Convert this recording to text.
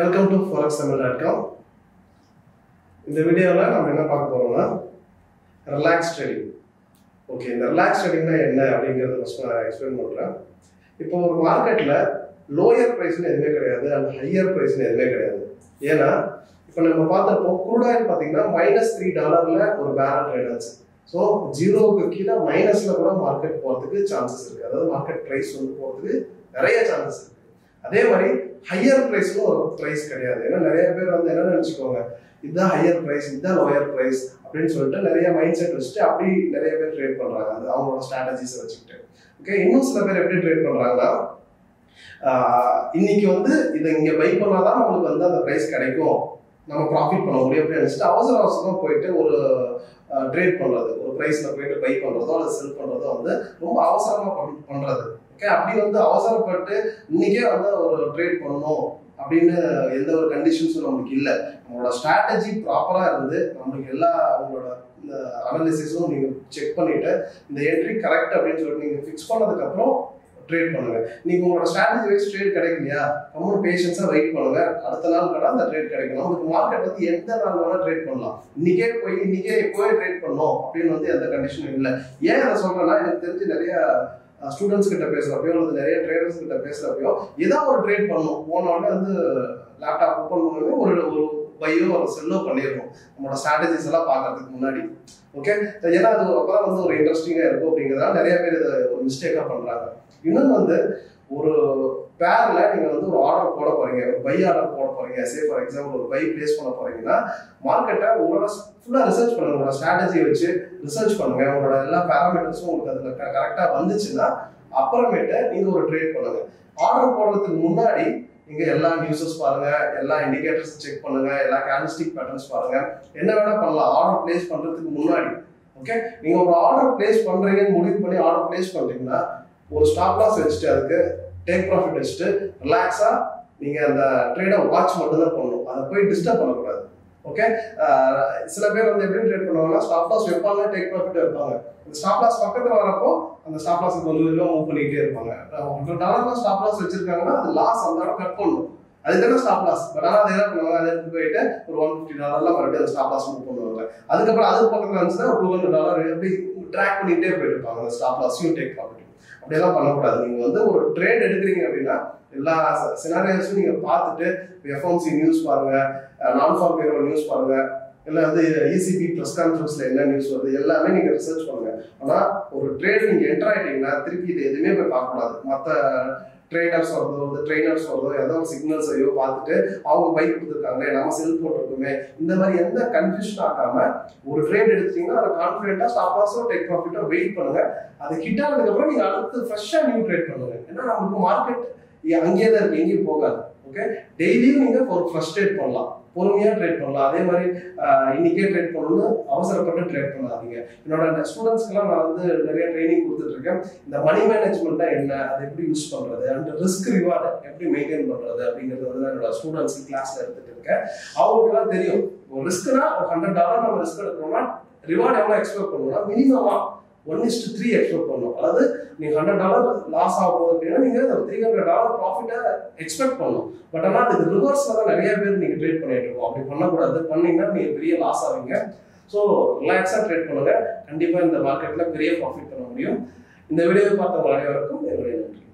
Welcome to forex Tamil dot com இந்த வீடியோவில் நம்ம என்ன பார்க்க போகிறோம்னா ரிலாக்ஸ் ட்ரேடிங் ஓகே இந்த ரிலாக்ஸ் ட்ரேடிங்னா என்ன அப்படிங்கிறத ஃபஸ்ட் நான் எக்ஸ்பிளைன் பண்ணுறேன் இப்போ ஒரு மார்க்கெட்டில் லோயர் ப்ரைஸ்னு எதுவுமே கிடையாது அண்ட் ஹையர் ப்ரைஸ்னு எதுவுமே கிடையாது. ஏன்னா இப்போ நம்ம பார்த்தப்போ crude பார்த்தீங்கன்னா மைனஸ் த்ரீ டாலரில் ஒரு பேரல் ட்ரேட் ஆச்சு. ஸோ ஜீரோவுக்கு கீழே மைனஸில் கூட மார்க்கெட் போகிறதுக்கு சான்சஸ் இருக்குது அதாவது மார்க்கெட் ப்ரைஸ் வந்து போகிறதுக்கு நிறைய சான்சஸ் இருக்குது அதே மாதிரி ஹையர் ப்ரைஸ்னு ஒரு ப்ரைஸ் கிடையாது. ஏன்னா நிறைய பேர் வந்து என்ன நினச்சிக்கோங்க இதுதான் ஹையர் ப்ரைஸ் இதுதான் லோயர் ப்ரைஸ் அப்படின்னு சொல்லிட்டு நிறைய மைண்ட் செட் வச்சுட்டு அப்படி நிறைய பேர் ட்ரேட் பண்ணுறாங்க அது அவங்களோட ஸ்ட்ராட்டஜிஸ் வச்சுக்கிட்டு. ஓகே இன்னும் சில பேர் எப்படி ட்ரேட் பண்ணுறாங்கன்னா இன்னைக்கு வந்து இதை இங்கே பை பண்ணாதான் நம்மளுக்கு வந்து அந்த ப்ரைஸ் கிடைக்கும். நம்ம ப்ராஃபிட் பண்ண முடியும் அப்படின்னு நினச்சிட்டு அவசர அவசரமாக போயிட்டு ஒரு ட்ரேட் பண்ணுறது ஒரு ப்ரைஸில் போயிட்டு பை பண்ணுறதோ அல்லது செல் பண்ணுறதோ வந்து ரொம்ப அவசரமாக பண் பண்ணுறது ஓகே அப்படி வந்து அவசரப்பட்டு இன்னைக்கே வந்து ஒரு ட்ரேட் பண்ணணும் அப்படின்னு எந்த ஒரு கண்டிஷன்ஸும் நமக்கு இல்லை. நம்மளோட ஸ்ட்ராட்டஜி ப்ராப்பராக இருந்து நம்மளுக்கு எல்லா உங்களோட இந்த அனாலிசிஸும் நீங்கள் செக் பண்ணிவிட்டு இந்த என்ட்ரி கரெக்ட் அப்படின்னு சொல்லிட்டு நீங்கள் ஃபிக்ஸ் பண்ணதுக்கப்புறம் ட்ரேட் பண்ணுங்க. நீங்க உங்களோட ஸ்ட்ராட்டஜி வைஸ் ட்ரேட் கிடைக்கலையா? கம்முன் பேஷன்ஸா வெயிட் பண்ணுங்க. அடுத்த நாள் கடை அந்த ட்ரேட் கிடைக்கணும் உங்களுக்கு மார்க்கெட் வந்து எந்த நாள் வேணா ட்ரேட் பண்ணலாம். இன்னைக்கே போய் இன்னைக்கே போய் ட்ரேட் பண்ணோம் அப்படின்னு வந்து எந்த கண்டிஷனும் இல்லை. ஏன் அதை சொல்றேன்னா எனக்கு தெரிஞ்சு நிறைய ஸ்டூடெண்ட்ஸ் கிட்ட பேசுறப்பயோ அல்லது நிறைய ட்ரேடர்ஸ் கிட்ட பேசுறப்பயோ ஏதாவது ஒரு ட்ரேட் பண்ணணும். போன உடனே வந்து லேப்டாப் ஓப்பன் பண்ணவே ஒரு பையோ ஒரு செல்லோ பண்ணிடணும் நம்மளோட ஸ்ட்ராட்டஜிஸ் எல்லாம் பார்க்கறதுக்கு முன்னாடி. ஓகே ஏன்னா அது அப்பதான் வந்து ஒரு இன்ட்ரெஸ்டிங்காக இருக்கும் அப்படிங்கிறதா நிறைய பேர் இதை ஒரு மிஸ்டேக்காக பண்ணுறாங்க இன்னும் வந்து ஒரு பேர்ல நீங்க வந்து ஒரு ஆர்டர் போட போறீங்க. ஒரு பை ஆர்டர் போட போறீங்க. சே ஃபார் எக்ஸாம்பிள் ஒரு பை பிளேஸ் பண்ண போறீங்கன்னா மார்க்கெட்டை உங்களோட ஃபுல்லா ரிசர்ச் பண்ணுங்க. உங்களோட ஸ்ட்ராட்டஜி வச்சு ரிசர்ச் பண்ணுங்க. உங்களோட எல்லா பேராமீட்டர்ஸும் உங்களுக்கு அதுல கரெக்டா வந்துச்சுன்னா அப்புறமேட்டு நீங்க ஒரு ட்ரேட் பண்ணுங்க. ஆர்டர் போடுறதுக்கு முன்னாடி நீங்க எல்லா நியூஸஸ் பாருங்க எல்லா இண்டிகேட்டர்ஸ் செக் பண்ணுங்க எல்லா கேண்டிஸ்டிக் பேட்டர்ன்ஸ் பாருங்க. என்ன வேணா பண்ணலாம். ஆர்டர் பிளேஸ் பண்றதுக்கு முன்னாடி ஓகே நீங்க ஒரு ஆர்டர் பிளேஸ் பண்றீங்கன்னு முடிவு பண்ணி ஆர்டர் பிளேஸ் பண்றீங்கன்னா ஒரு ஸ்டாப் லாஸ் வச்சுட்டு அதுக்கு டேக் ப்ராஃபிட் வச்சுட்டு ரிலாக்ஸா நீங்க அந்த ட்ரேடை வாட்ச் மட்டும் தான் பண்ணணும். அதை போய் டிஸ்டர்ப் பண்ணக்கூடாது. ஓகே uh, சில பேர் வந்து எப்படி ட்ரேட் பண்ணுவாங்கன்னா ஸ்டாப் லாஸ் வைப்பாங்க டேக் ப்ராஃபிட் வைப்பாங்க. இந்த ஸ்டாப் லாஸ் பக்கத்தில் வரப்போ அந்த ஸ்டாப் லாஸ் கொஞ்சம் கொஞ்சம் மூவ் பண்ணிக்கிட்டே இருப்பாங்க. ஒரு டாலர்ல ஸ்டாப் லாஸ் வச்சிருக்காங்கன்னா அது லாஸ் அந்த இடம் கட் பண்ணணும் அதுதானே ஸ்டாப் லாஸ் பட் ஆனால் அதை என்ன பண்ணுவாங்க. அதை எடுத்து போயிட்டு ஒரு ஒன் ஃபிஃப்டி டாலர்லாம் மறுபடியும் அந்த ஸ்டாப் லாஸ் மூவ் பண்ணுவாங்க. அதுக்கப்புறம் அது பக்கத்தில் இருந்துச்சுன்னா டூ ஹண்ட்ரட் டாலர் எப்படி ட்ராக் பண்ணிகிட்டே போயிருப்பாங்க அந்த ஸ்டாப் லாஸையும் டேக் ப்ராஃபிட் அப்படியெல்லாம் பண்ணக்கூடாது. நீங்க வந்து ஒரு ட்ரேட் எடுக்கிறீங்க அப்படின்னா எல்லா சினாரியோஸும் நீங்க பார்த்துட்டு எஃப்எம்சி நியூஸ் பாருங்க நான் ஃபார்ம் பேரோட நியூஸ் பாருங்க இல்லை வந்து இசிபி ப்ரெஸ் கான்ஃபரன்ஸ்ல என்ன நியூஸ் வருது எல்லாமே நீங்க ரிசர்ச் பண்ணுங்க. ஆனா ஒரு ட்ரேட் நீங்க என்டர் ஆயிட்டீங்கன்னா திருப்பி இது எதுவுமே போய் பார்க்கக்கூடாது. மற்ற ட்ரேடர்ஸ் வரதோ வந்து ட்ரெயினர்ஸ் வரதோ ஏதோ ஒரு சிக்னல்ஸ் ஐயோ பார்த்துட்டு அவங்க பைக் கொடுத்துருக்காங்களே நம்ம செல் போட்டிருக்கோமே இந்த மாதிரி எந்த கன்ஃபியூஷன் ஆகாம ஒரு ட்ரேட் எடுத்தீங்கன்னா அதை கான்ஃபிடென்ட்டா ஸ்டாப் லாஸோ டேக் ப்ராஃபிட்டோ வெயிட் பண்ணுங்க. அது ஹிட் ஆனதுக்கப்புறம் நீங்க அடுத்து ஃப்ரெஷ்ஷாக நியூ ட்ரேட் பண்ணுங்க. ஏன்னா நமக்கு மார்க்கெட் அங்கேயே தான் இருக்கு எங்கேயும் போகாது. ஓகே டெய்லியும் நீங்கள் ஒரு ஃபர்ஸ்ட் எய்ட் பண்ணலாம். பொறுமையாக ட்ரேட் பண்ணலாம். அதே மாதிரி இன்னைக்கே ட்ரேட் பண்ணணும்னு அவசரப்பட்டு ட்ரேட் பண்ணாதீங்க. என்னோட ஸ்டூடெண்ட்ஸ்க்கெல்லாம் நான் வந்து நிறைய ட்ரைனிங் கொடுத்துட்ருக்கேன். இந்த மணி மேனேஜ்மெண்ட்னா என்ன? அதை எப்படி யூஸ் பண்ணுறது அண்ட் ரிஸ்க் ரிவார்டு எப்படி மெயின்டைன் பண்ணுறது அப்படிங்கிறது வந்து என்னோட ஸ்டூடெண்ட்ஸ் கிளாஸில் எடுத்துகிட்டு இருக்கேன். அவங்களுக்குலாம் தெரியும். ஒரு ரிஸ்க்னா ஒரு ஹண்ட்ரட் டாலர் நம்ம ரிஸ்க் எடுக்கணும்னா ரிவார்டு எவ்வளோ எக்ஸ்பெக்ட் பண்ணணும்னா மினிமமாக ஒன் இஸ்ட் த்ரீ எக்ஸ்பெக்ட் பண்ணணும். அதாவது நீங்க ஹண்ட்ரட் டாலர் லாஸ் ஆக போகுது அப்படின்னா நீங்க த்ரீ ஹண்ட்ரட் டாலர் ப்ராஃபிட்டை எக்ஸ்பெக்ட் பண்ணணும். பட் ஆனால் அதுக்கு ரிவர்ஸ்ல தான் நிறைய பேர் நீங்க ட்ரேட் பண்ணிட்டு இருக்கோம். அப்படி பண்ணக்கூடாது. பண்ணீங்கன்னா நீங்க பெரிய லாஸ் ஆவீங்க. ஸோ ரிலாக்ஸாக ட்ரேட் பண்ணுங்க. கண்டிப்பாக இந்த மார்க்கெட்டில் பெரிய ப்ராஃபிட் பண்ண முடியும். இந்த வீடியோவை பார்த்த அனைவருக்கும் என்னுடைய நன்றி